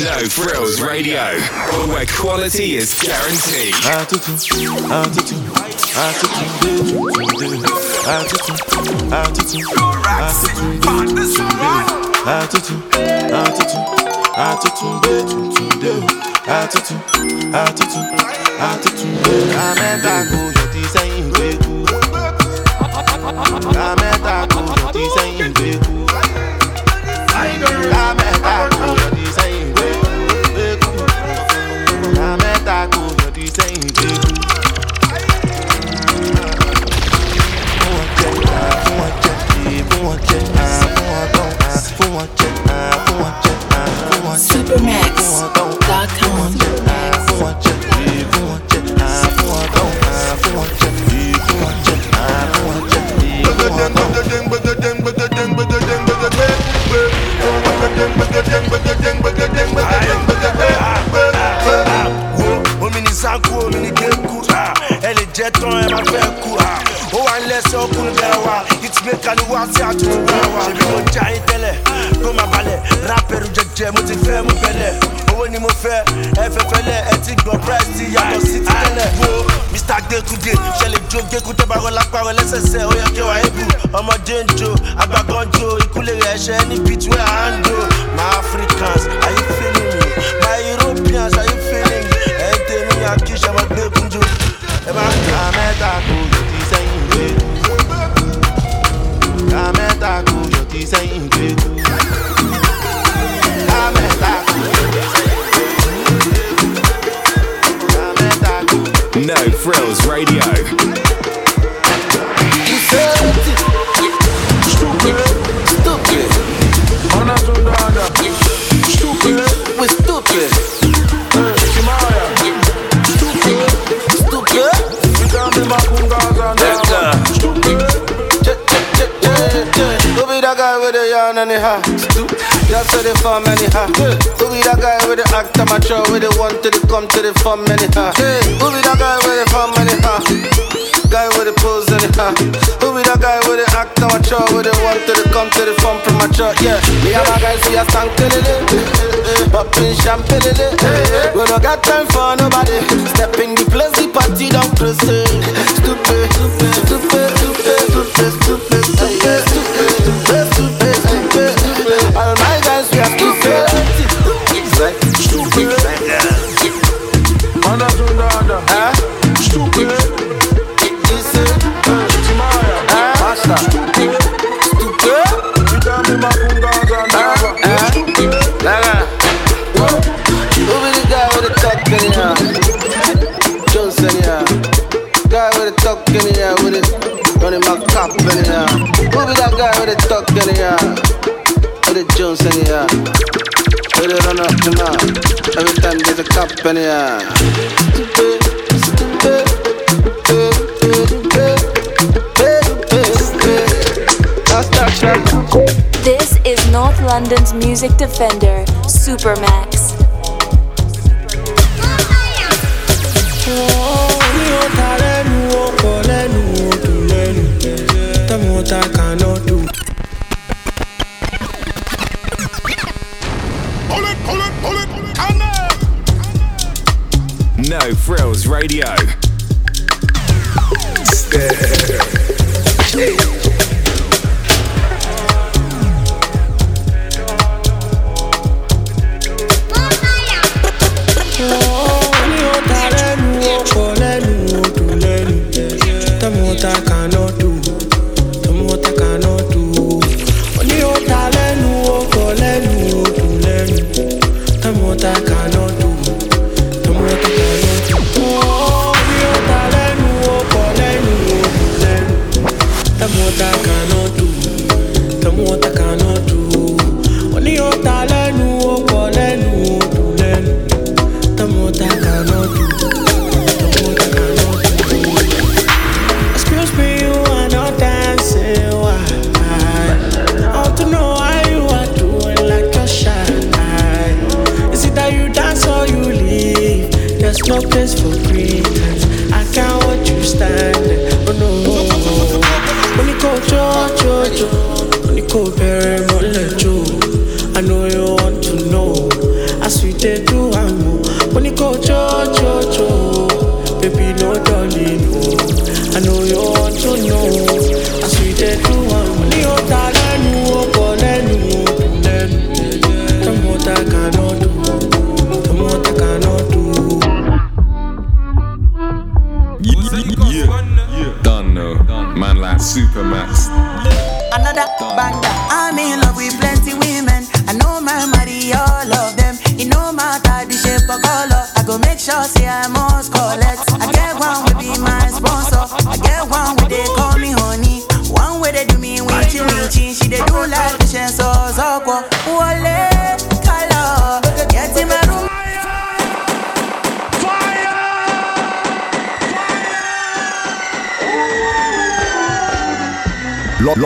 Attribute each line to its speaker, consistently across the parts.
Speaker 1: No Frills Radio, where quality is guaranteed. Attitude, attitude, attitude, attitude, attitude, attitude, attitude, attitude, attitude,
Speaker 2: It's make a new one, see kó máa balẹ̀. Rápẹ̀rù jẹjẹ mo ti fẹ́ mo bẹ̀lẹ̀ owó ni mo fẹ́ ẹ fẹ́ fẹ́lẹ̀ ẹ ti gbọ́ price ti yàtọ̀ sí ti tẹ́lẹ̀. wo mr. Gẹkúdé ṣẹlẹ̀ jó gẹkúdé bá rọlá parọ́ lẹ́sẹsẹ ó yẹ kí wàá ebù ọmọdé ń jo àgbà kan jo ìkúlẹ̀ rẹ̀ hand o my africans are you feeling me? My europeans are you feeling me? Ẹ̀ ń tẹ̀ mí àkíṣe ọmọdé kúnjú ẹ bá ń kà
Speaker 1: mẹ́ta kò
Speaker 2: yẹ. And the hat? Just to the farm anyhow. Who be that guy with the act amateur with the one to the come to the farm anyhow? Who be that guy with the farm anyhow? Guy with the pose anyhow. Who be that guy with the act amateur with the one to the come to the farm premature? Yeah, me and my guys we are stank till it. Popping champagne it. We don't got time for nobody. Stepping the place, the party don't. Stupid, stupid, stupid, stupid, stupid, stupid, stupid, stupid, stupid, in. Put it on up to now. Every time there's a cup in.
Speaker 3: This is North London's music defender,
Speaker 4: Supamaks. I know you want to know. I As we dey do am o, money go cho cho cho. Baby no darling o, I know you want to know.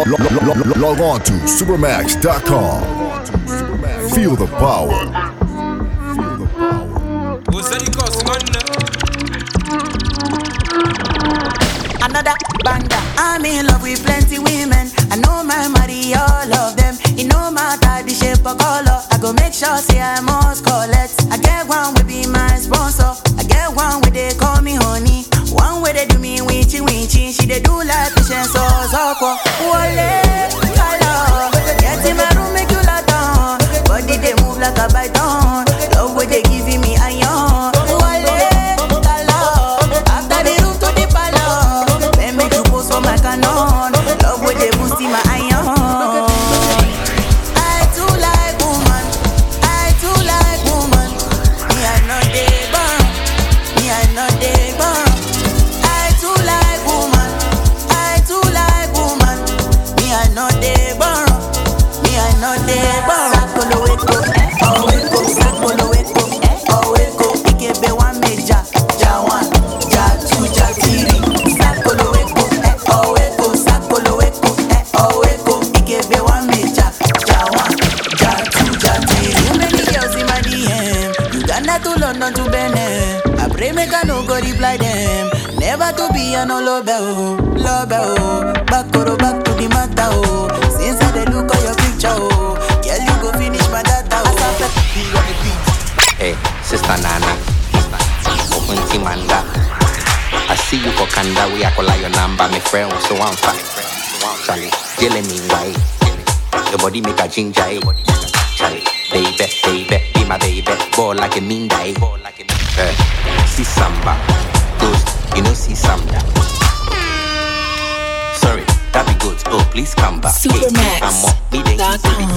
Speaker 5: Log, log, log, log, log, log on to supamaks.com. Feel the power. Feel the power.
Speaker 6: another banger. I'm in love with plenty women. I know my money, all of them. It no matter the shape or color. I go make sure say I must you
Speaker 7: friend, so I'm fine. Charlie, jelly me why? Your body make a ginger? Charlie, baby, baby, be my baby, ball like a mean guy. Uh, see samba, ghost, you know see samba. Sorry, that be good. Oh, please come back.
Speaker 3: Supamaks.
Speaker 7: I'm up, me then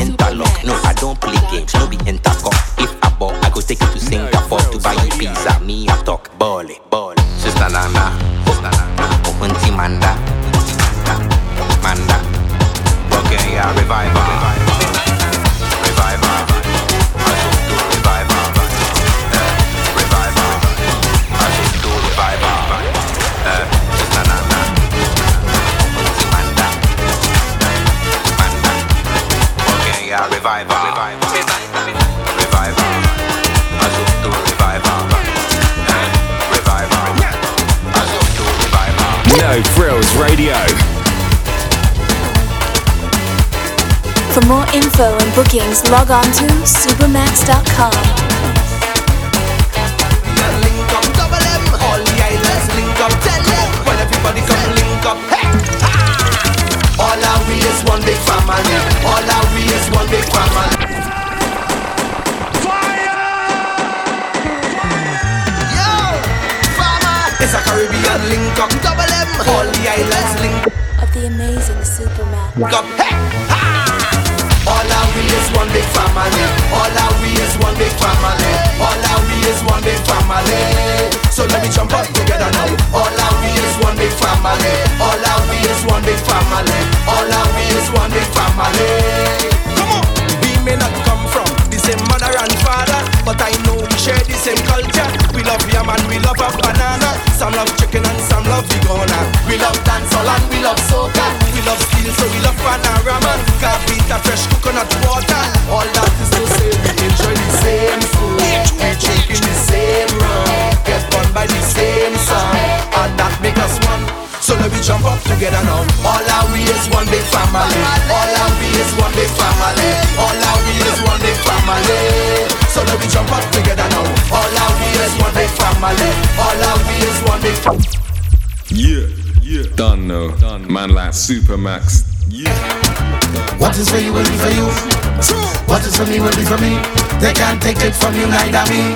Speaker 3: For more info and bookings, log on to supamaks.com.
Speaker 8: Link up, double M. All the islands link up. When everybody come link up. All our we is one big family. All our we is one big family. Yo, farmer. It's a Caribbean link up, double M. All the islands link
Speaker 3: Of the amazing Supamaks.
Speaker 8: up, hey, is one big family. All our we is one big family. All our we is one big family. So let me jump up together now. All our we is one big family. All our we is one big family. All our we is one big family. Come on. We may not come from the same mother and father, but I know we share the same culture. We love yam and we love a banana. Some love chicken and some love vegana. We love dancehall and we love soca. We love steel, so we love panorama. Carpita, fresh coconut water. All that is to say we enjoy the same food. We drinking the same rum. Get fun by the same song. And that make us one. So let me jump up together now. All our we is one big family. All our we is one big family. we jump up together now. All we is one big family. All we is one big. Yeah, yeah.
Speaker 9: Done no. Man like Supamaks. Yeah.
Speaker 10: What is for you will be for you. What is for me will be for me. They can't take it from you, neither me.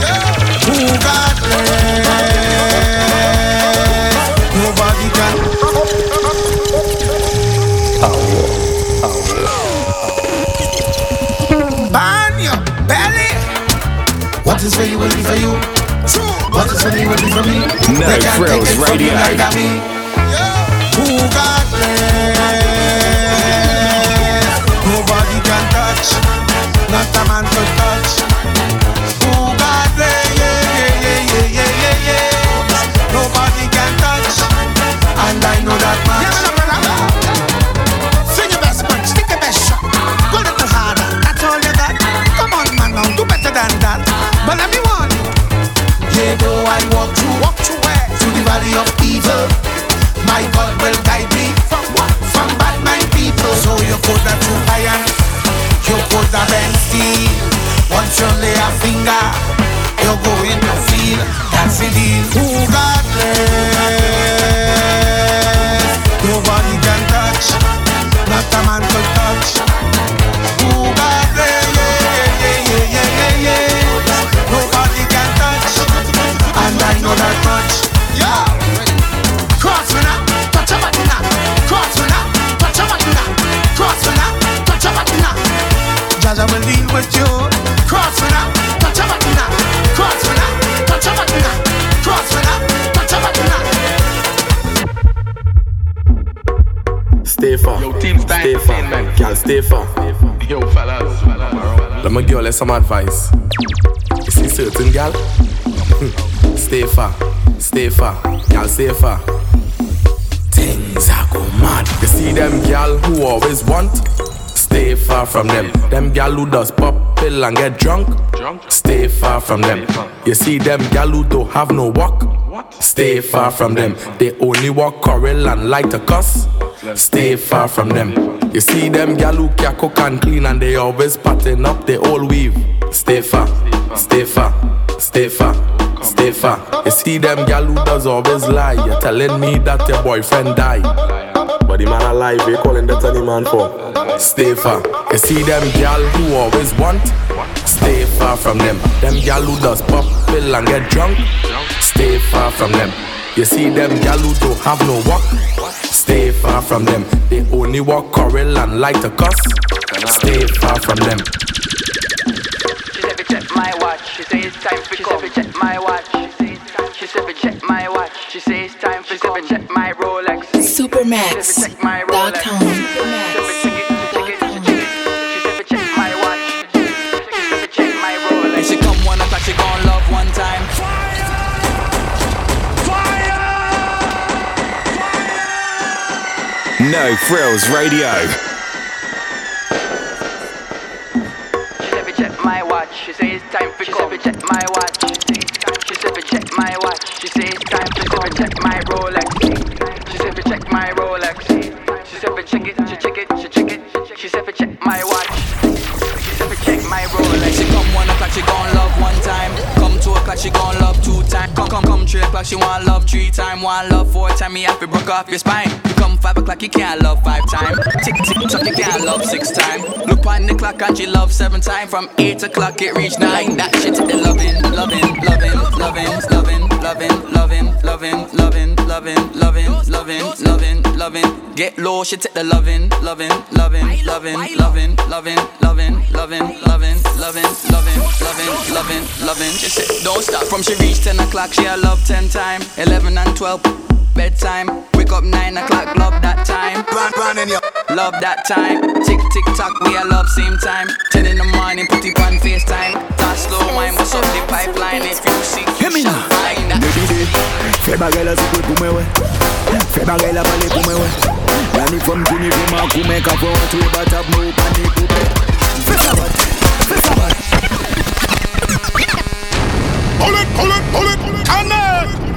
Speaker 10: Yeah. Who got left? Nobody can. Power, power. What is for you will be for you. What is for me will be for me.
Speaker 9: No
Speaker 10: they can't
Speaker 9: Frills
Speaker 10: take it from you,
Speaker 9: Radio.
Speaker 10: neither me. Who bless? Nobody can touch. Not a man to touch. Valley of evil. My God will guide me from? From bad mind people. So you could have two iron, you could have been steel. Once you lay a finger, you're going to feel that's the deal.
Speaker 11: Stay far. Yo, fellas. Let me give you some advice. You see certain gal? stay far. Stay far. Girl, stay far. Things are go mad. You see them gal who always want? Stay far from them. Them gal who does pop pill and get drunk? Stay far from them. You see them gal who don't have no walk? Stay far from them. They only walk quarrel and like to cuss. Stay far from them. You see them gal who can cook and clean and they always patting up their old weave. Stay far, stay far, stay far, stay far. You see them gal who does always lie. You're telling me that your boyfriend died. But the man alive, they calling that any man for. Stay far. You see them gal who always want. Stay far from them. Them gal who does pop pill and get drunk. Stay far from them. You see them gal who don't have no walk. Stay far from them. They only walk quarrel and like to cuss. Stay far from them.
Speaker 12: She said, "Be check my watch." She say it's time for come. She said, "Be check my watch." She said, "Be check my watch." She say it's time for come. She said, "Be check my Rolex." Supamaks.com.
Speaker 9: No Frills Radio.
Speaker 12: She said, "Be check my watch." She say it's time for. She said, "Be check my watch." She said, "Be check my watch." She say it's time for come. She check my Rolex. She said, "Be check my Rolex." She said, "Be check it." She check it. She check it. She said, "Be check my watch." She said, "Be check my Rolex." She come one o'clock, she gon' love one time. Come two o'clock, she gon' love two time. Come come come three o'clock, she want love three time. One love four time, me have to broke off your spine. Come five o'clock, you can't love five time. Tick tick tock, you can't love six time. Look on the clock and she love seven time. From eight o'clock it reach nine. That shit the loving, loving, loving, loving, loving, loving, loving, loving, loving, loving, loving, loving, loving, loving. Get low, she take the loving, loving, loving, loving, loving, loving, loving, loving, loving, loving, loving, loving, loving, loving. She said, don't stop from she reach 10 o'clock, she a love 10 time, 11 and 12 bedtime. Wake up nine o'clock, love that time. Run, run in your love that time. Tick, tick, tock, we are love same time. Ten in the morning, put it on FaceTime. Fast, slow wine, what's up the pipeline? If you seek, you shall find that.
Speaker 13: Fais bagarre là, c'est pour moi, ouais. Fais bagarre là, parlez pour moi, ouais. La nuit comme tu n'y veux pas, comme un capot, tu es pas tabou, panique, coupé. Fais ça, fais ça, fais ça.
Speaker 10: Pull it, pull it, pull it, hold
Speaker 3: it.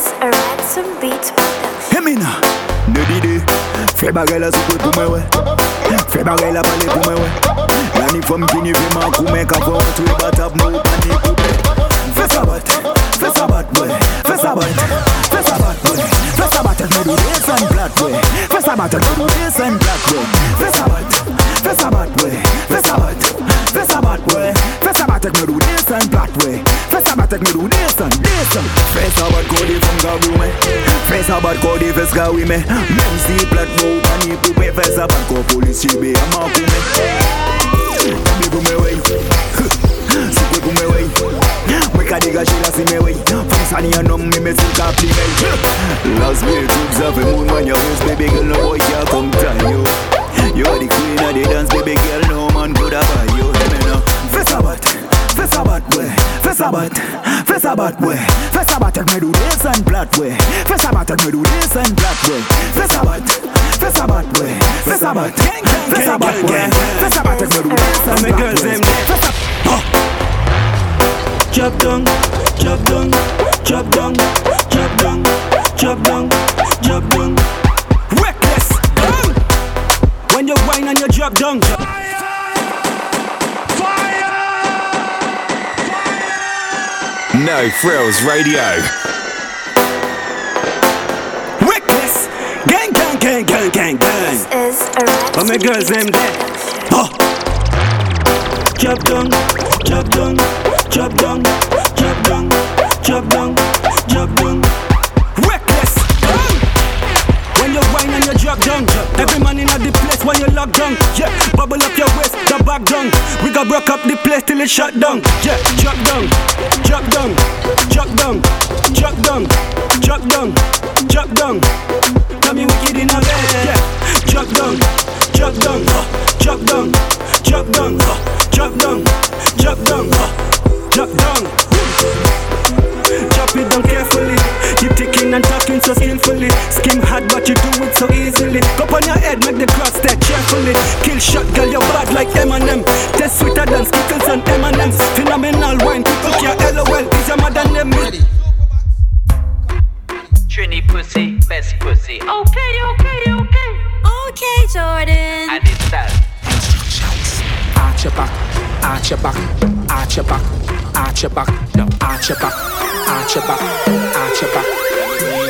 Speaker 3: is a ransom beat production.
Speaker 13: Hey, mina, ne didi, fais bagarre la soupe pour moi, ouais. Fais bagarre la palais pour moi, ouais. La ni femme qui ni fait ma coumé, qu'a fait un truc, bat à moi, panique, coupé. Fais ça, bat, fais ça, bat, ouais. Fais ça, bat, fais ça, bat, ouais. Fais ça, bat, me do this and black, ouais. Fais ça, bat, me do this and black, ouais. Fais ça, bat. Fè sabat wè, fè sabat, fè sabat wè Fè sabat ek me do desan plat wè Fè sabat ek me do desan, desan Fè sabat kode fèm gavou mè Fè sabat kode fès gawi mè Mèm si plat vò ou pani pou pè Fè sabat ko polis chebe yaman pou mè Mè pou mè wè Sikwe pou mè wey Mwen ka degaje la si mè wey Fon sa ni anom mè mè sin ka pli mè Las mè toub zave moun man ya wens Mè begel nan boy ya kom tan yo. You are the queen of the dance baby girl no man could have buy you. Hear me now. Fais ça bat, fais ça bat ouais. Fais ça bat, fais ça bat ouais. Fais ça bat me do this and plat ouais. Fais ça bat me do this and plat ouais. Fais ça bat, fais ça bat ouais. Fais ça bat, fais ça bat ouais. Fais ça me do this and plat ouais. Fais
Speaker 14: Chop down, chop down, chop down, chop down, chop down, chop down. Reckless. When you whine and you drop down.
Speaker 9: No Frills Radio.
Speaker 14: Reckless, gang, gang, gang, gang, gang, gang.
Speaker 15: This is a rat.
Speaker 14: Oh my girls them there. Oh. Chop down, chop down, chop down, chop down, chop down, chop down. Down. When you whine and you drop down, every man in the place when you lock down. Yeah, bubble up your waist, the back down. We got broke up the place till it shut down. Yeah, drop down, drop down, drop down, drop down, drop down, drop down. Me wicked in a bed. Yeah, drop down, drop down, drop down, drop down, drop down, drop down, drop down. Drop it down carefully. You ticking and talking so skillfully. Skim hard, but you do it so easily. Cup on your head, make the cross stare carefully. Kill shot, girl, you're bad like Eminem. Taste sweeter than Skittles and M&M's. Phenomenal wine, people care LOL. Is your mother name me?
Speaker 12: Trini pussy, best pussy. Okay, okay, okay.
Speaker 15: Okay, Jordan.
Speaker 12: And it's that.
Speaker 16: Arch your back, arch your back, arch your back, arch your back, no, arch your back, arch your back, arch your back.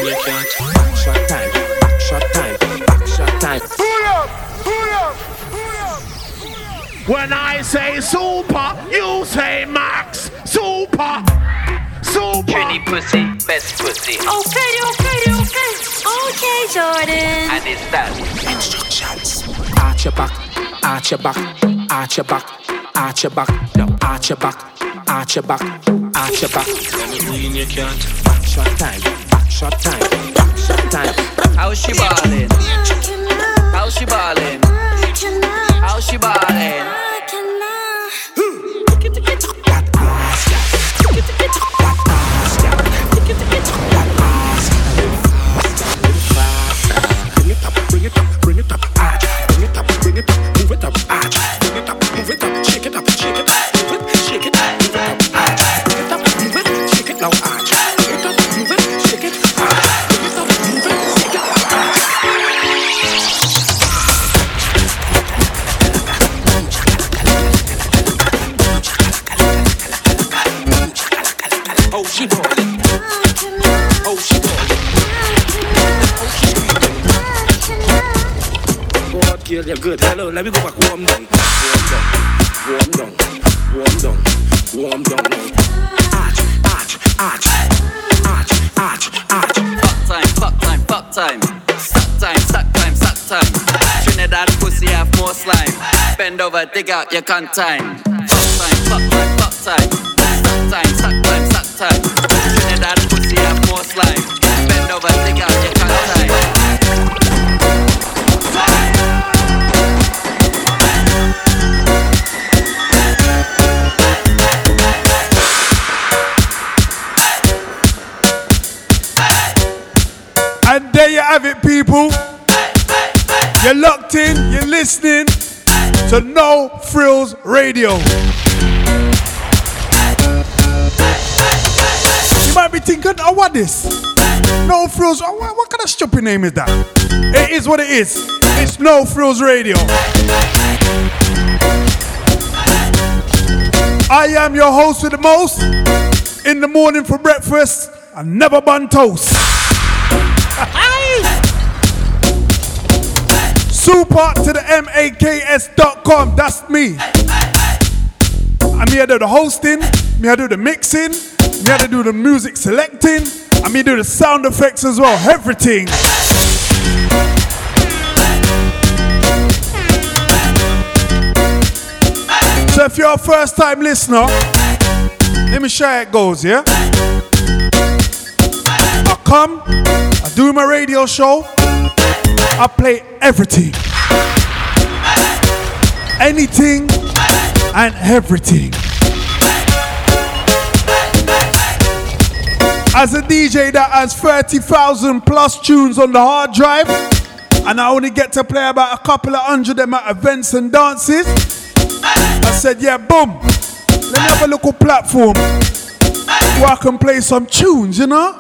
Speaker 16: You can't. Back shot time, back shot time, back shot time.
Speaker 17: Pull up, pull up, pull up. When I say super, you say max. Super, super.
Speaker 12: Trini pussy, best pussy. Okay, okay, okay.
Speaker 15: Okay, Jordan.
Speaker 12: And it's that.
Speaker 16: Arch your back, arch your back, arch your back, arch your back, no, arch your back, arch your back, arch your back. You can't. Back shot time, back shot time, back shot time.
Speaker 12: How's she ballin'? Dig
Speaker 17: be oh, uh, what this? No Frills, oh, what, what kind of stupid name is that? It is what it is. It's No Frills Radio. I am your host with the most, In the morning for breakfast, I never bun toast. Super to the M-A-K-S.com, that's me. I'm here to do the hosting, me I do the mixing, me I to do the music selecting, and me do the sound effects as well, everything. So if you're a first time listener, let me show how it goes, yeah? I come, I do my radio show, I play everything. Anything and everything. As a DJ that has 30,000 plus tunes on the hard drive, and I only get to play about a couple of hundred of them at events and dances, I said, yeah, boom, let me have a little platform where I can play some tunes, you know?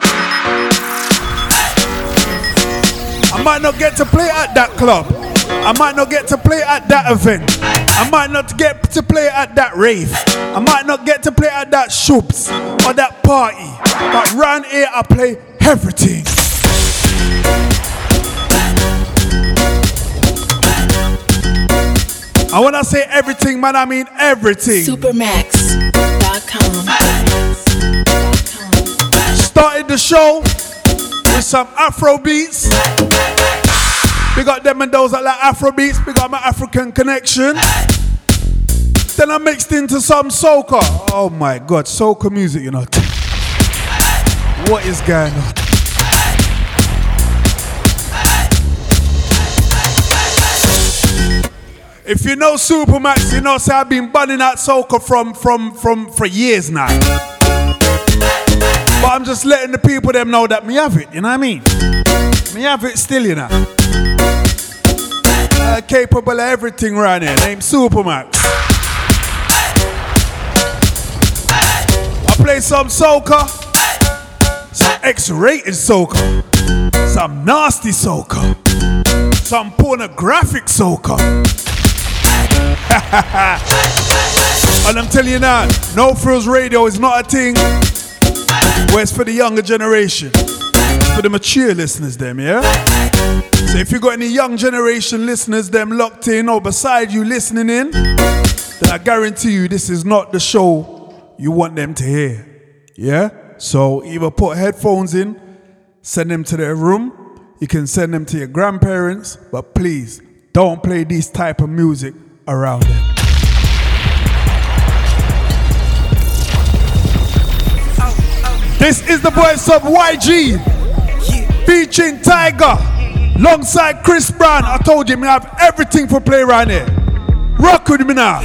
Speaker 17: I might not get to play at that club. I might not get to play at that event. I might not get to play at that rave. I might not get to play at that shoops or that party. But round here, I play everything. And when I say everything, man, I mean everything.
Speaker 18: Supamaks.com.
Speaker 17: Started the show with some Afro beats. We got them and those that like Afro beats. We got my African connection. Then I mixed into some soca. Oh my god, soca music, you know. What is going on? If you know Supamaks, you know say I've been bunning out soca from from from for years now. But I'm just letting the people them know that me have it, you know what I mean? Me have it still, you know. Uh, capable of everything right here, named Supamaks. I play some soca, some X-rated soca, some nasty soca, some pornographic soca. and I'm telling you now, No Frills Radio is not a thing where it's for the younger generation. For the mature listeners, them, yeah? So if you got any young generation listeners, them locked in or beside you listening in, then I guarantee you this is not the show you want them to hear. Yeah? So either put headphones in, send them to their room, you can send them to your grandparents, but please don't play this type of music around them. This is the voice of YG featuring Tyga alongside Chris Brown. I told you, me have everything for play right here. Rock with me now.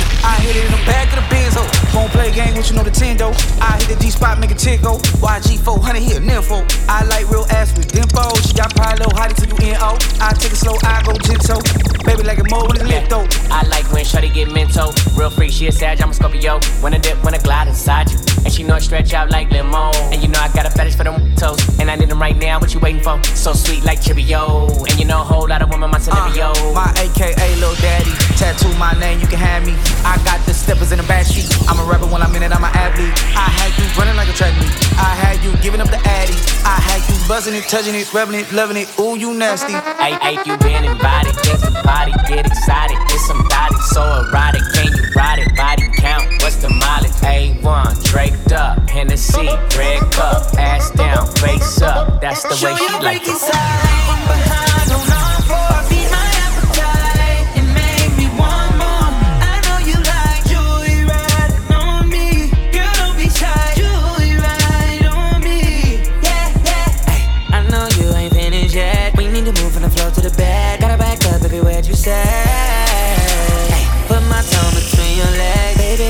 Speaker 8: I hit it in the back of the Benz, oh. Won't play game with you know the Tendo. I hit the G spot, make a chick go. YG 400 here, nympho. I like real ass with dimpo. She got pie low, hottie till you NO. I take it slow, I go gentle. Baby like a mo when it's lit though.
Speaker 19: I like when Shorty get mental. Real freak, she a Sag, I'm a Scorpio. When I dip, when I glide inside you. And she know I stretch out like limo. And you know I got a fetish for them toes. And I need them right now, what you waiting for? So sweet like Chibio. And you know a whole lot of women, my scenario.
Speaker 8: Uh, my AKA Lil Daddy. Tattoo my name, you can have me. I got the steppers in the back street. I'm a rebel when I'm in it, I'm an athlete. I had you running like a track meet. I had you giving up the addy. I had you buzzing it, touching it, rubbing it, loving it. Ooh, you nasty.
Speaker 19: Hey, hey, you been invited, get the body, get excited. It's some body so erotic. Can you ride it? Body count, what's the mileage? A1, draped up, Hennessy, red cup, ass down, face up. That's the way she like it.
Speaker 8: I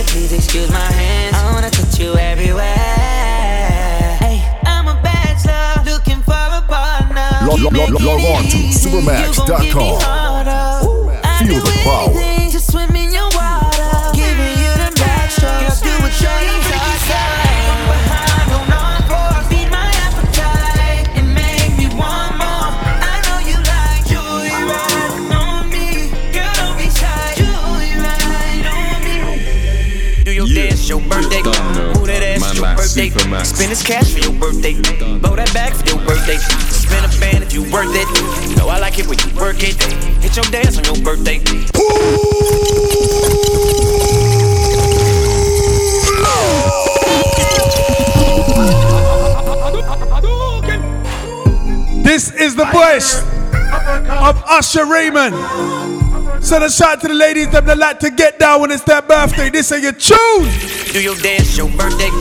Speaker 8: please excuse my hands. I wanna touch you everywhere. Hey, I'm a bachelor looking for a partner.
Speaker 5: Log, log, log, log on to supamaks.com. Feel the power.
Speaker 8: Just swim in your water. Giving you the backstrokes. Do what your
Speaker 20: Spend this cash for your birthday. Blow that back for your birthday. A band if you worth it. Know I like it when you work it. Hit your dance on your birthday.
Speaker 17: This is the voice of Usher Raymond. Send a shout to the ladies that like to get down when it's their birthday. This is your tune.
Speaker 20: Do your dance, your birthday.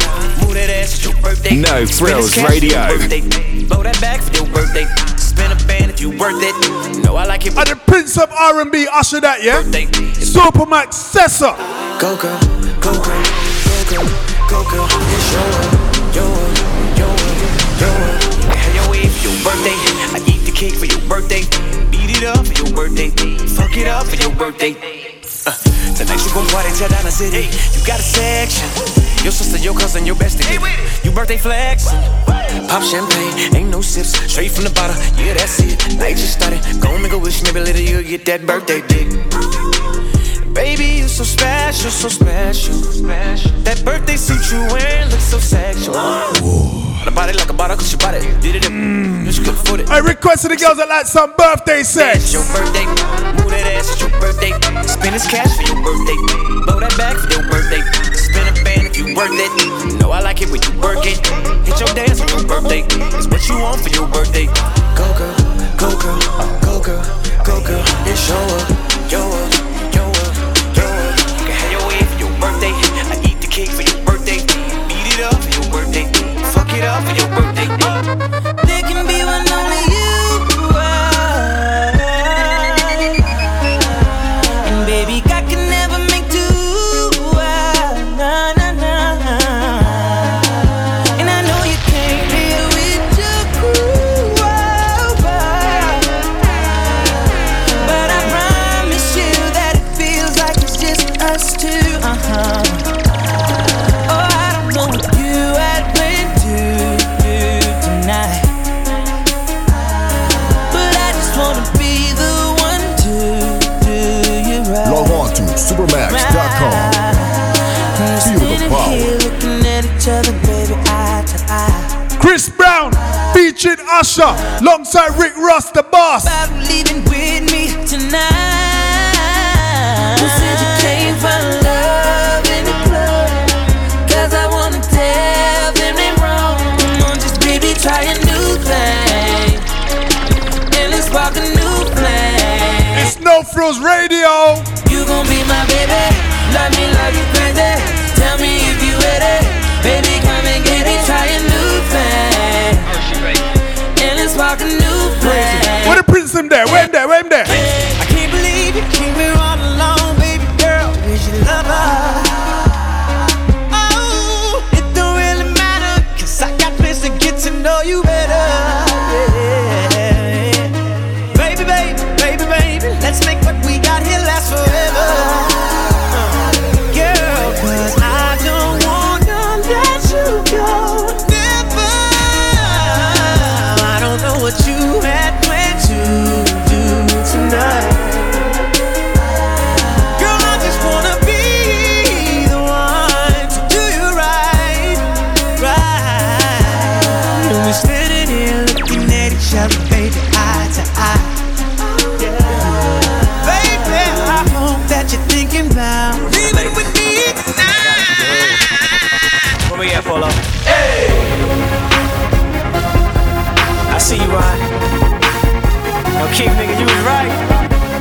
Speaker 20: Move that ass, it's your birthday.
Speaker 9: No
Speaker 20: Spend
Speaker 9: Frills
Speaker 20: cash
Speaker 9: Radio.
Speaker 20: birthday. Blow that back for your birthday. Spend a band if you worth it. You know I like it.
Speaker 17: And the Prince of R&B, Usher that, yeah? Supamaks Sessa.
Speaker 20: Go girl, go girl, go girl, go girl. It's your world, your world, your world, your world. Have your way for your birthday. I eat the cake for your birthday. Beat it up for your birthday. Fuck it up for your birthday. Tonight you gon' party till down the city. You got a section. Your sister, your cousin, your bestie. You birthday flexing. Pop champagne, ain't no sips. Straight from the bottle, yeah, that's it. Night just started. Go make a wish, maybe later you'll get that birthday dick. Baby, you so special, so special. That birthday suit you wearing looks so sexual. The body like a bottle, cause your body did it. Mm. You good for it.
Speaker 17: I requested the girls that like some birthday sex.
Speaker 20: It's your birthday. Move that ass, it's your birthday. Spend this cash for your birthday. Blow that back for your birthday. Spend a band if you worth it. Know I like it when you work it. Hit your dance on your birthday. It's what you want for your birthday. Go girl, go girl, go girl, go girl. It's your world, your world, Up for your birthday.
Speaker 17: Usher alongside Rick Ross, the boss. Prince there? Where him there? Where him there?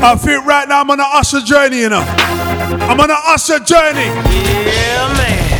Speaker 8: I
Speaker 17: feel right now I'm on an Usher journey, you know. I'm on an Usher journey.
Speaker 20: Yeah, man.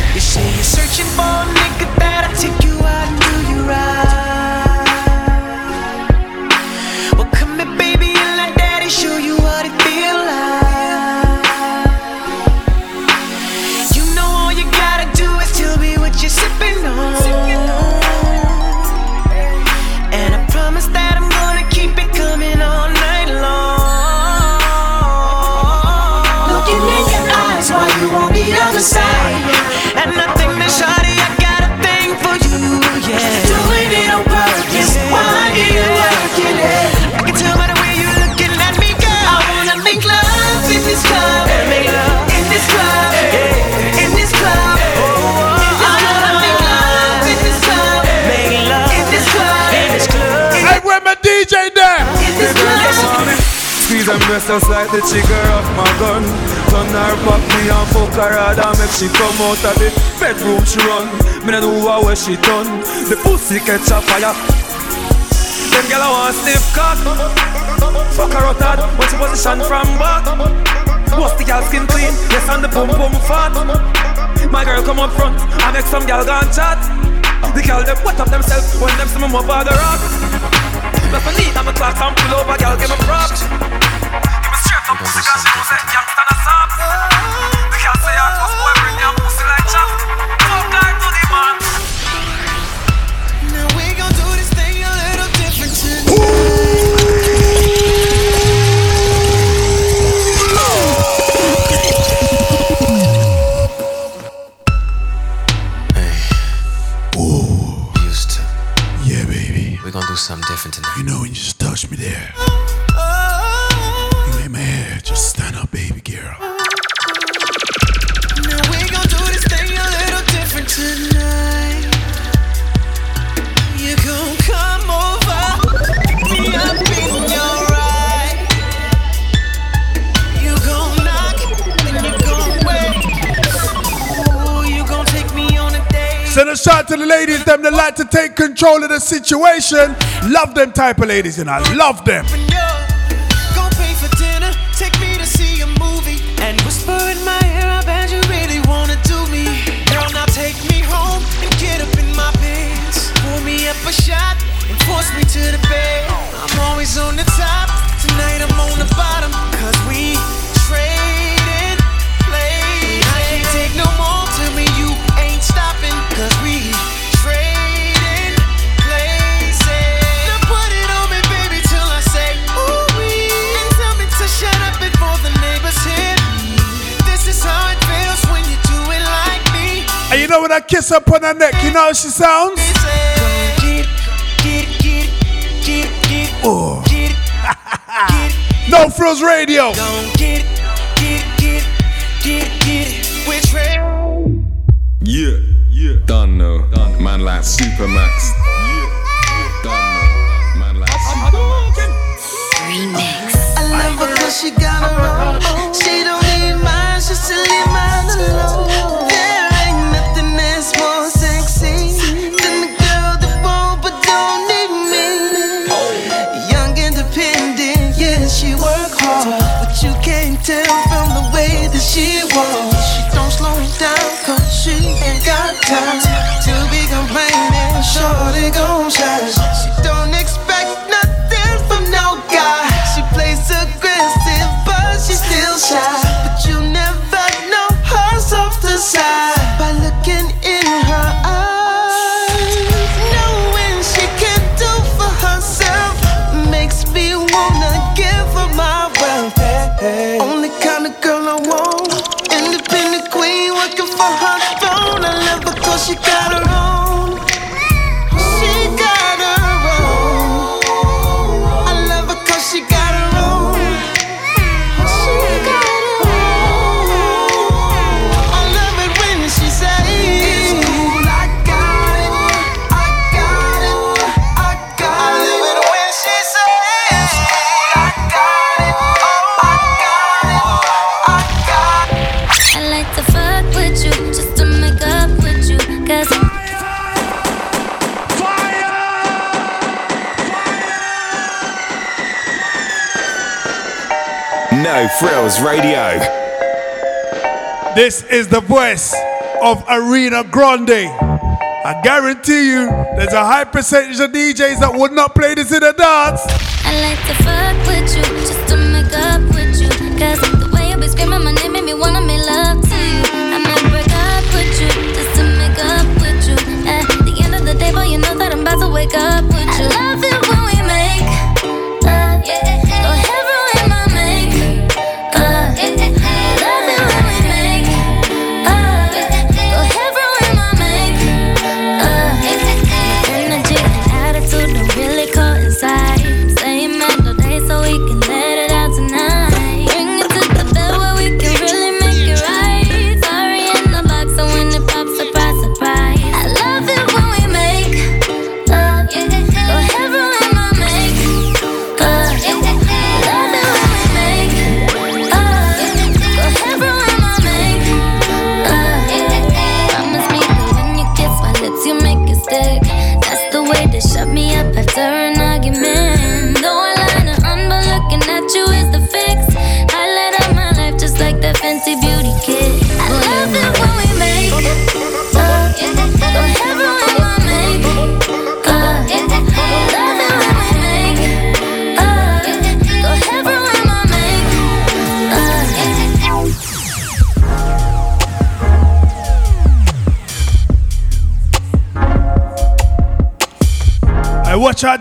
Speaker 8: And
Speaker 20: just like the trigger of my gun. Turn her back me and fuck her hard and make she come out of the bedroom she run. Me no know where she done. The pussy catch a fire. Them gyal want stiff cock. Fuck her out hard when she position from back. Bust the gyal skin clean, yes and the pum pum fat. My girl come up front, I make some gyal gone chat. The gyal them wet up themselves when them see me on the rock. Let me need I'm a class and pull over, gyal give me props. Give me straight up pussy 'cause she know say youngster na soft. Say I was boy bring your pussy like chop. Fuck guy to the man.
Speaker 21: Now we gon' do this thing a little different tonight.
Speaker 22: Used to.
Speaker 23: Yeah, baby.
Speaker 22: We're gonna do something different tonight.
Speaker 23: You know when you just touch me there. Just stand up, baby girl.
Speaker 21: Now we gon' do this thing a little different tonight. You gon' come over, me up in your ride. You gon' knock and you gon' wait. Ooh, you gon' take me on a date.
Speaker 23: Send a shout to the ladies, them that like to take control of the situation. Love them type of ladies, and I love them.
Speaker 21: And you
Speaker 23: know when I kiss her on her neck, you know how she sounds? Oh. no frills radio.
Speaker 9: Yeah, yeah. Done no. Done. Man like Supamaks. Yeah, yeah. Done no. Man like
Speaker 21: I love her cause she got her time
Speaker 9: Frills Radio.
Speaker 23: This is the voice of Ariana Grande. I guarantee you, there's a high percentage of DJs that would not play this in a dance.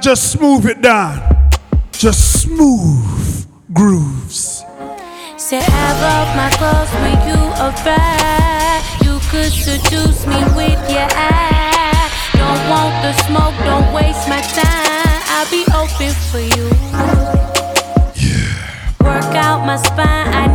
Speaker 24: Just
Speaker 17: smooth it down. Just smooth grooves.
Speaker 15: Say I rub my clothes when you arrive. You could seduce me with your eye. Don't want the smoke, don't waste my time. I'll be open for you. Work out my spine, I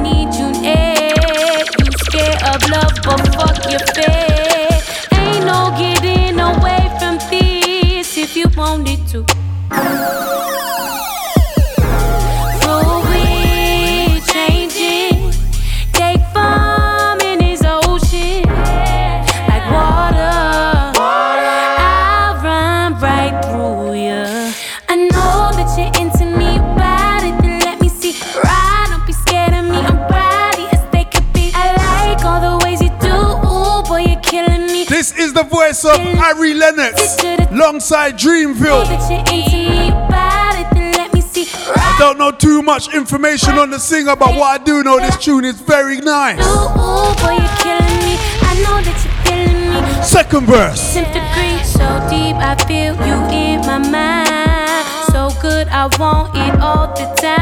Speaker 15: me see. I
Speaker 17: don't know too much information on the singer, but what I do know, this tune is very nice.
Speaker 15: Ooh, boy, you're killing me. I know that you're feeling me.
Speaker 17: Second verse.
Speaker 15: So deep, I feel you in my mind. So good, I want it all the time.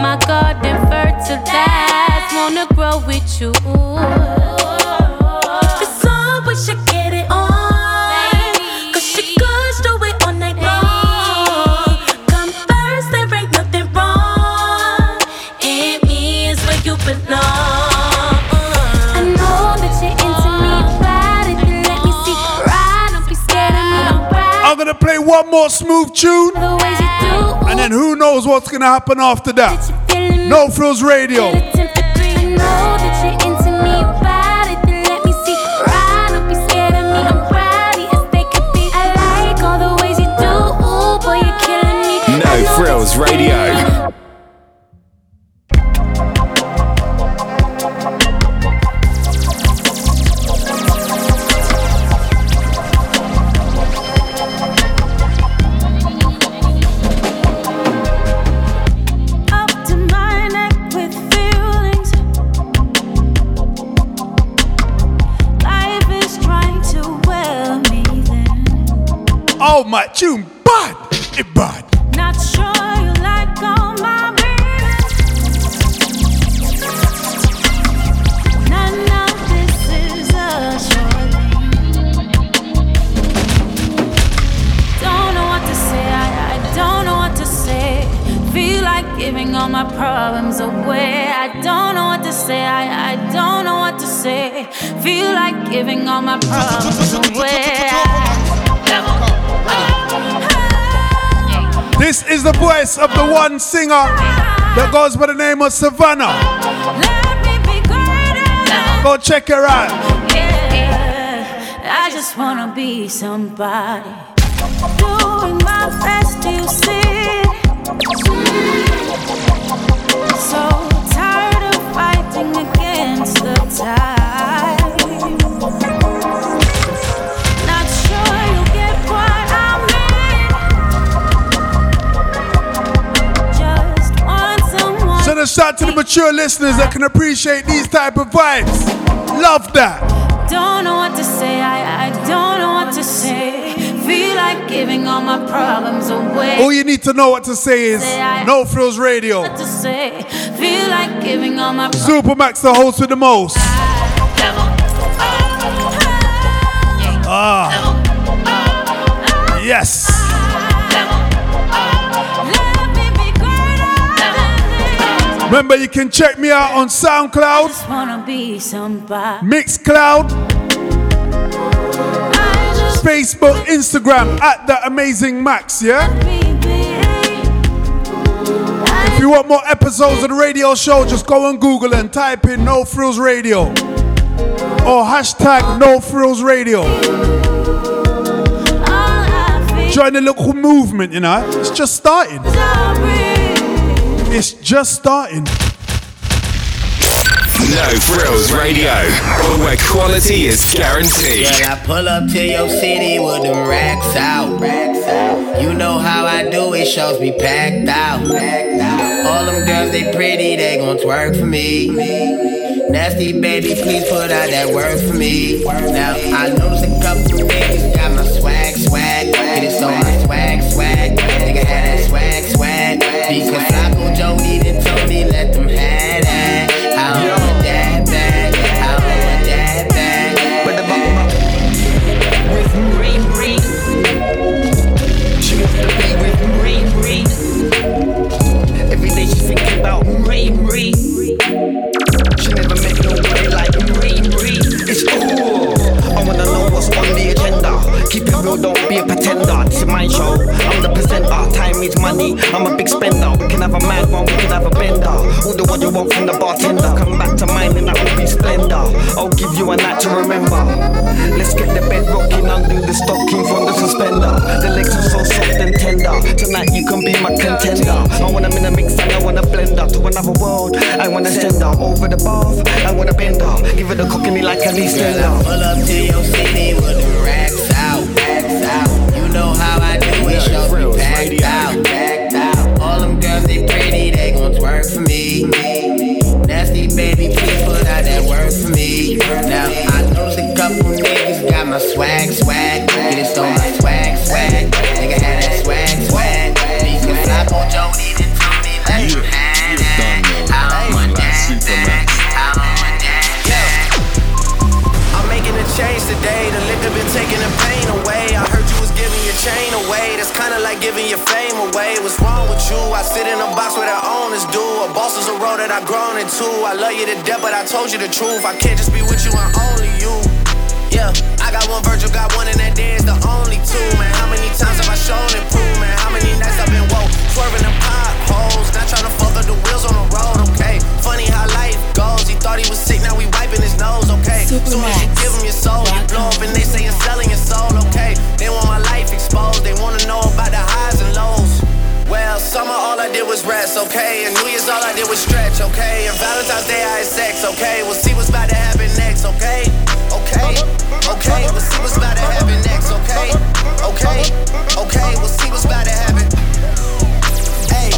Speaker 15: My garden. Wanna grow with you.
Speaker 17: More smooth tune,
Speaker 15: The ways you do,
Speaker 17: and then who knows what's gonna happen after that. No Frills Radio.
Speaker 15: I know that my
Speaker 17: tune, bad, it bad.
Speaker 15: Not sure you like all my babies. None of this is a sure. Don't know what to say, I, I don't know what to say. Feel like giving all my problems away. I don't know what to say, I, I don't know what to say. Feel like giving all my problems away.
Speaker 17: This is the voice of the one singer that goes by the name of Sevana. Go check her out.
Speaker 15: Yeah, I just wanna be somebody. Doing my best, do you see? So tired of fighting against the tide.
Speaker 17: A shout to the mature listeners that can appreciate these type of vibes. Love that.
Speaker 15: Don't know what to say, I, I don't know what to say. Feel like giving all my problems away.
Speaker 17: All you need to know what to say is No Frills Radio.
Speaker 15: What to say? Feel like giving all my
Speaker 17: Supamaks, the host with the most. Ah. Yes. Remember, you can check me out on SoundCloud,
Speaker 15: Just wanna be somebody.
Speaker 17: Mixcloud, Facebook, Instagram at the Amazing Max. Yeah. If you want more episodes of the radio show, just go on Google and type in No Frills Radio or hashtag No Frills Radio. Join the local movement, you know. It's just starting. It's just starting.
Speaker 25: No Frills Radio, where quality is guaranteed.
Speaker 26: Girl, I pull up to your city with them racks out. Racks out. You know how I do it, shows be packed out. Packed out. All them girls, they pretty, they gon' twerk for me. Nasty baby, please put out that word for me. Now I noticed a couple niggas got my swag, swag. Get it on my swag, swag. Nigga had that swag, swag. Because Flacco Don't be a pretender. This is my show. I'm the presenter. Time is money. I'm a big spender. We can have a mad one, we can have a bender. All the what you want from the bartender. Come back to mine and that will be splendor. I'll give you a night to remember. Let's get the bed rocking, undo the stocking from the suspender. The legs are so soft and tender. Tonight you can be my contender. I wanna in a mix and I wanna blend her to another world. I wanna send her over the bath. I wanna bend her. Give it a cockney like a Lee. Pull up to your city with the racks know how I do it, show me packed out, packed out. All them girls they pretty, they gon' twerk for me. Nasty baby, please put out that word for me. Now I noticed a couple niggas got my swag, swag. Get it on my swag, swag. Nigga had that swag, swag. Because Flacco Joe needed to
Speaker 27: like giving your fame away. What's wrong with you? I sit in a box where the owners do. A boss is a road that I've grown into. I love you to death, but I told you the truth. I can't just be with you and only you. Yeah, I got one Virgil, got one, and that day is the only two, man. How many times have I shown and proved, man? How many nights I've been woke, swerving the potholes, not trying to fuck up the wheels on the road, okay? Funny how life goes. He thought he was sick, now we wiping his nose, okay? Soon as you give him your soul, you blow up, and they say you're selling your soul, okay? They want my life exposed, they wanna know Well, summer all I did was rest, okay? And New Year's all I did was stretch, okay? And Valentine's Day I had sex, okay? We'll see what's about to happen next, okay? Okay, okay, we'll see what's about to happen next, okay? Okay, okay, we'll see what's about to happen. Hey,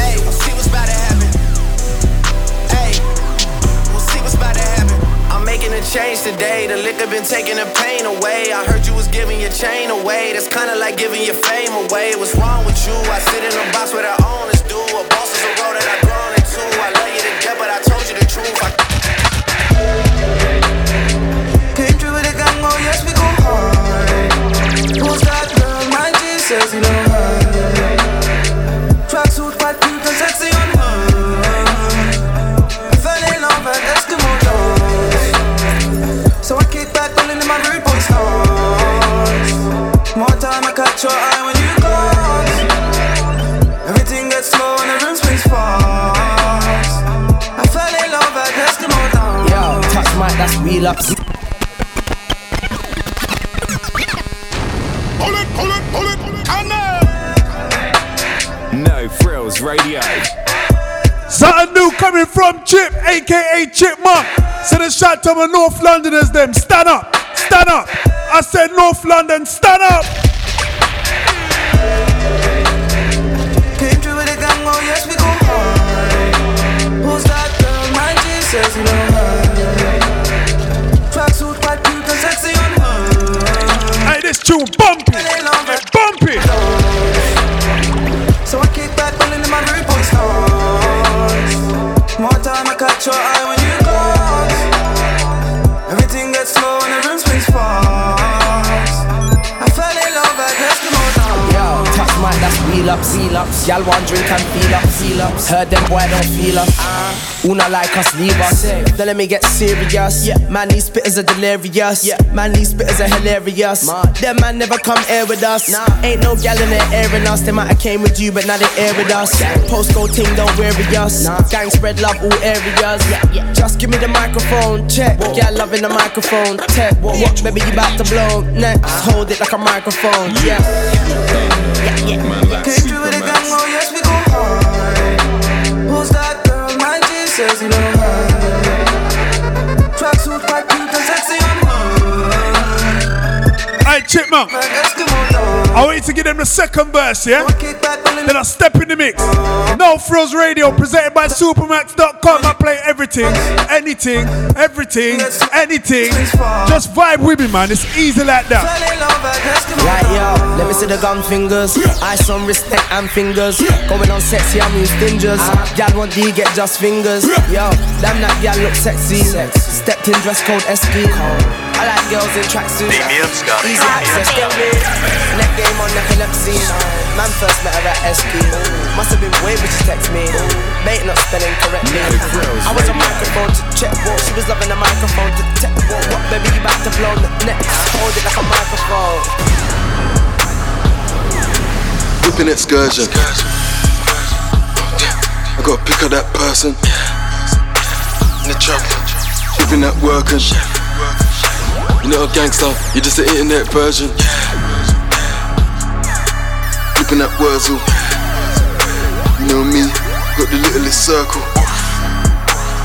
Speaker 27: hey, we'll see what's about to happen. Hey, we'll see what's about to happen. I'm making a change today. The liquor been taking the pain away. I heard chain away. That's kinda like giving your fame away. What's wrong with you? I sit in a box
Speaker 21: with the
Speaker 17: owners it,
Speaker 25: No Frills Radio.
Speaker 17: Something new coming from Chip, aka Chipmunk. Send a shout to my North Londoners, them. Stand up, stand up. I said North London, stand up. This tune bumpy,
Speaker 26: Y'all want drink and feel up, feel ups. Heard them boy don't feel us. Una like us, leave us. Then let me get serious. Yeah. Man, these spitters are delirious. Yeah. Man, these spitters are hilarious. Them man never come air with us. Nah. Ain't no gal in the there airing us. They might have came with you, but now they air with us. Postcode ting don't weary us. Gang spread love all areas. Yeah. Yeah. Just give me the microphone, check. What gal loving the microphone, check. What, what, baby, you about to blow next? Ah. Hold it like a microphone, yeah.
Speaker 21: Came through with a gang, oh yes, we go hard. Who's that girl? My G you know her. Tracksuit quite cute and sexy on her.
Speaker 17: Chipmunk. I want you to give them the second verse, yeah? Then I step in the mix. No Frills Radio, presented by Supamaks.com. I play everything, anything, everything, anything. Just vibe with me, man. It's easy like that.
Speaker 28: Right, yo, let me see the gun fingers. I some respect and fingers. Going on sexy, I'm used stingers. Gal want D, get just fingers. Yo, damn that gal look sexy. Stepped in dress code SQ. I like girls in tracksuits. Easy access, get me. Neck game on epilepsy. Man first met her at SQ. Must have been way but she text me. Mate not spelling correctly. I was a microphone to check what. She was loving the microphone to check what. What baby you about to blow the next? Hold it like a microphone.
Speaker 29: Whipping excursion. I gotta pick up that person. In the trap. Whipping that working. You're not a gangster, you're just an internet version. Flipping that Wurzel. You know me, got the littlest circle.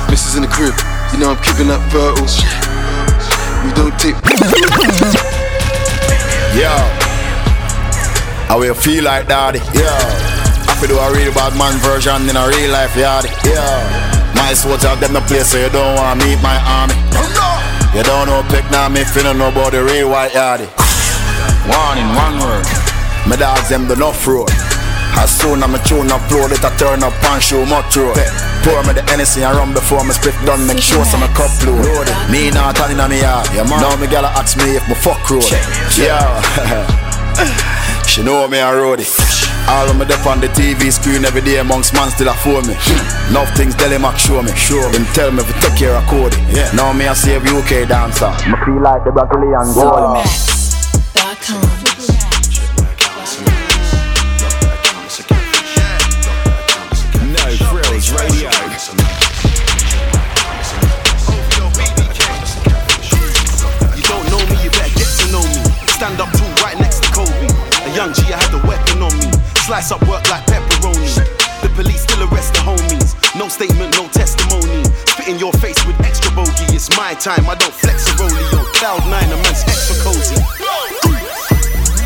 Speaker 29: Missus in the crib, you know I'm keeping that fertile. We don't take.
Speaker 30: Yo, I will feel like daddy? Yo, I feel do a real bad man version in a real life, yard. Yo, my out them the place so you don't wanna meet my army. You don't know pick now me feeling the real white. One in one word, my dogs them the not fraud. As soon as my tune upload it, I turn up and show my throat. Pour me the Hennessy and rum before my split done, make sure some cup load. Me not turning on me yard. Yeah, man. Now me gala ask me if my fuck road. Yeah. she know me a roadie. All of me dep on the TV screen every day amongst man still a for me. Hmm. Enough things tell him I show me. Show him tell me if you take care of Cody. Yeah. Now me I save UK dancer. Me feel like the Brazilian goalie.
Speaker 9: No
Speaker 31: young G, I had the weapon on me. Slice up work like pepperoni. The police still arrest the homies. No statement, no testimony. Spit in your face with extra bogey. It's my time, I don't flex a rollie. Cloud nine, a man's extra cozy.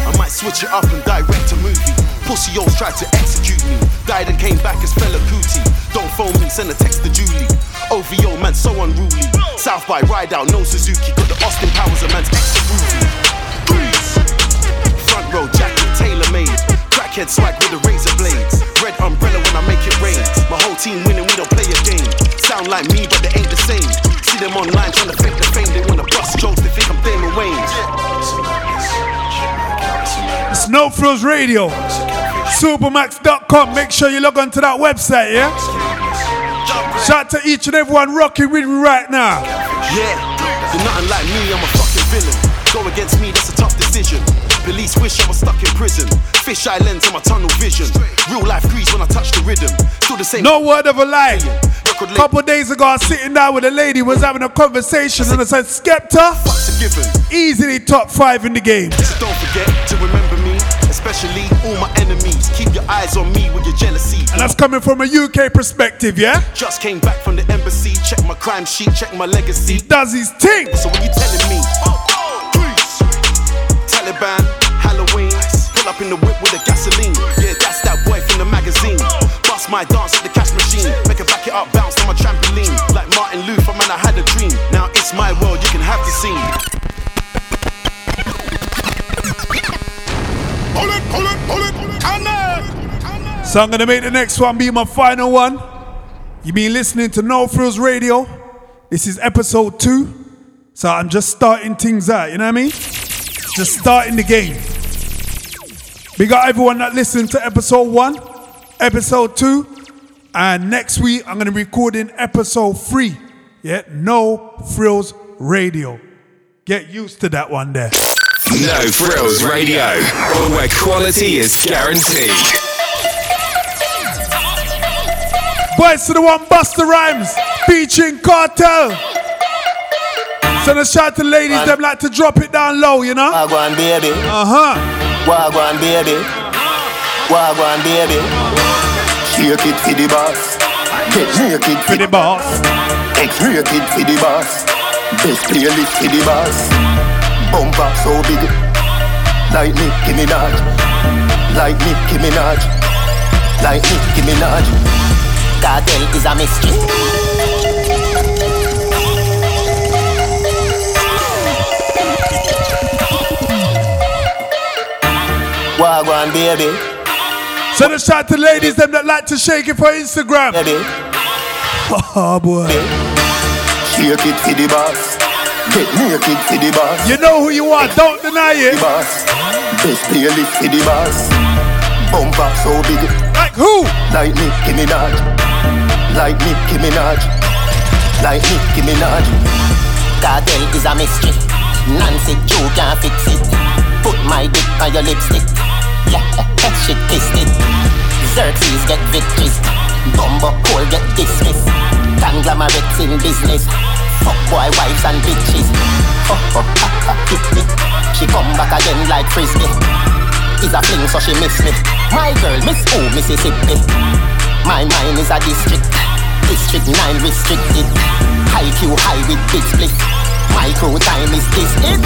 Speaker 31: I might switch it up and direct a movie. Pussy O's tried to execute me. Died and came back as fella cootie. Don't phone me, send a text to Julie. OVO, man, so unruly. South by Ride Out, no Suzuki. Got the Austin Powers, a man's extra groovy. Front row jacket, tailor made. Crackhead swag with the razor blades. Red umbrella when I make it rain. My whole team winning, we don't play a game. Sound like me, but they ain't the same. See them online trying to fake the fame. They wanna bust jokes, they think I'm Damon Wayans.
Speaker 17: It's No Frills Radio. Supamaks.com. Make sure you log on to that website, yeah? Shout to each and everyone rocking with me right now.
Speaker 31: Yeah, you're nothing like me, I'm a fucking villain. Go against me, that's a tough decision. Police wish I was stuck in prison. Fish eye lens on my tunnel vision. Real life grease when I touch the rhythm. Still the same.
Speaker 17: No word of a lie. Couple days ago, I was sitting down with a lady, was having a conversation, and I said, Skepta, easily top five in the game.
Speaker 31: So don't forget to remember me, especially all my enemies. Keep your eyes on me with your jealousy.
Speaker 17: And that's coming from a UK perspective, yeah?
Speaker 31: Just came back from the embassy. Check my crime sheet, check my legacy.
Speaker 17: Does his thing.
Speaker 31: So what you telling me? Grease. Taliban, Halloween. Pull up in the whip with the gasoline. Yeah, that's that boy from the magazine. Bust my dance at the cash machine. Make her back it up, bounce on my trampoline. Like Martin Luther, man, I had a dream. Now it's my world, you can have the scene.
Speaker 32: Pull it, pull it, pull it, and
Speaker 17: So I'm gonna make the next one be my final one. You've been listening to No Frills Radio. This is episode two. So I'm just starting things out, you know what I mean? Just starting the game. We got everyone that listened to episode one, episode two, and next week I'm gonna be recording episode three. Yeah, No Frills Radio. Get used to that one there.
Speaker 9: No Frills Radio, where quality is guaranteed.
Speaker 17: Boys to the one Busta Rhymes, featuring Kartel. Send a shout to ladies, them like to drop it down low, you know?
Speaker 28: Wagwan baby.
Speaker 17: Uh huh.
Speaker 28: Wagwan baby. Wagwan baby. Shake it for the boss. Get naked for
Speaker 17: the boss.
Speaker 28: X-rated for the boss. Best playlist for the boss. Bumper so big. Like Nicki Minaj. Like Nicki Minaj. Like Nicki Minaj. Kartel is a mistress.
Speaker 33: One, baby.
Speaker 17: Send a shout to ladies them that like to shake it for Instagram.
Speaker 33: Baby.
Speaker 17: Oh boy.
Speaker 33: Shake it for the boss. Get naked for the boss.
Speaker 17: You know who you are, don't deny it.
Speaker 33: The boss. Best playlist for the boss. Bumper so big.
Speaker 17: Like who?
Speaker 33: Like Nicki Minaj. Like Nicki Minaj. Like Nicki Minaj.
Speaker 7: Kartel is a mystery. Nancy Drew can't fix it. Put my dick on your lipstick. Get victories. Bumbo Cole get dismissed. Conglomerates in business. Fuck boy wives and bitches. Ha, ha, hit me. She come back again like frisbee. Is a fling so she miss me. My girl miss who Mississippi. My mind is a district. District 9 restricted. High Q high with big split. My crew time is this it.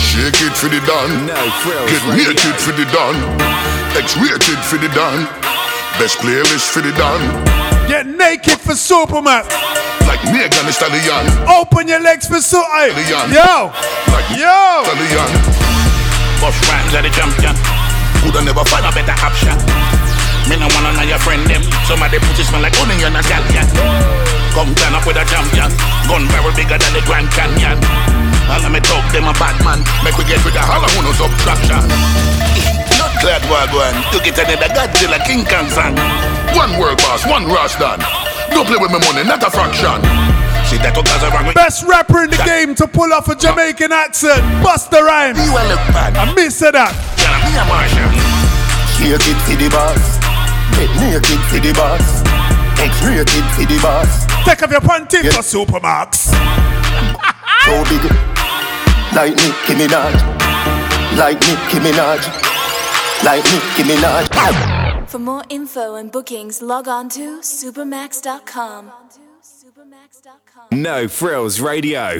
Speaker 9: Shake it for the done. Get naked for the done. X-rated for the done. Best playlist for the done.
Speaker 17: Get naked for Superman.
Speaker 9: Like Megan Thee Stallion.
Speaker 17: Open your legs for so hey.
Speaker 9: Stallion.
Speaker 17: Yo.
Speaker 9: Like
Speaker 17: Yo.
Speaker 9: Stallion.
Speaker 31: Buff rhymes are the champion. Coulda never find a better option. Me no wanna know your friend them. Some of them pussy smell like onion and scallion. Come turn up with a champion. Gun barrel bigger than the Grand Canyon. All of me talk them a bad man. Make we get rid of all of who no subtraction. Not glad wagwan. To get another Godzilla King Kong song.
Speaker 9: One world boss, one Rastan. Don't play with my money, not a fraction.
Speaker 31: See that because I wrong with
Speaker 17: Best rapper in the game to pull off a Jamaican accent. Bust the rhyme.
Speaker 31: You will look bad.
Speaker 17: I miss that.
Speaker 31: Yeah, me a Martian.
Speaker 33: Shake it for the boss. Get naked for the boss. X-rated for the boss.
Speaker 17: Take off your panty for Supamaks.
Speaker 33: So big. Like Nicki Minaj. Like Nicki Minaj. Like Nicki Minaj.
Speaker 3: For more info and bookings, log on to supamaks.com.
Speaker 34: No Frills Radio.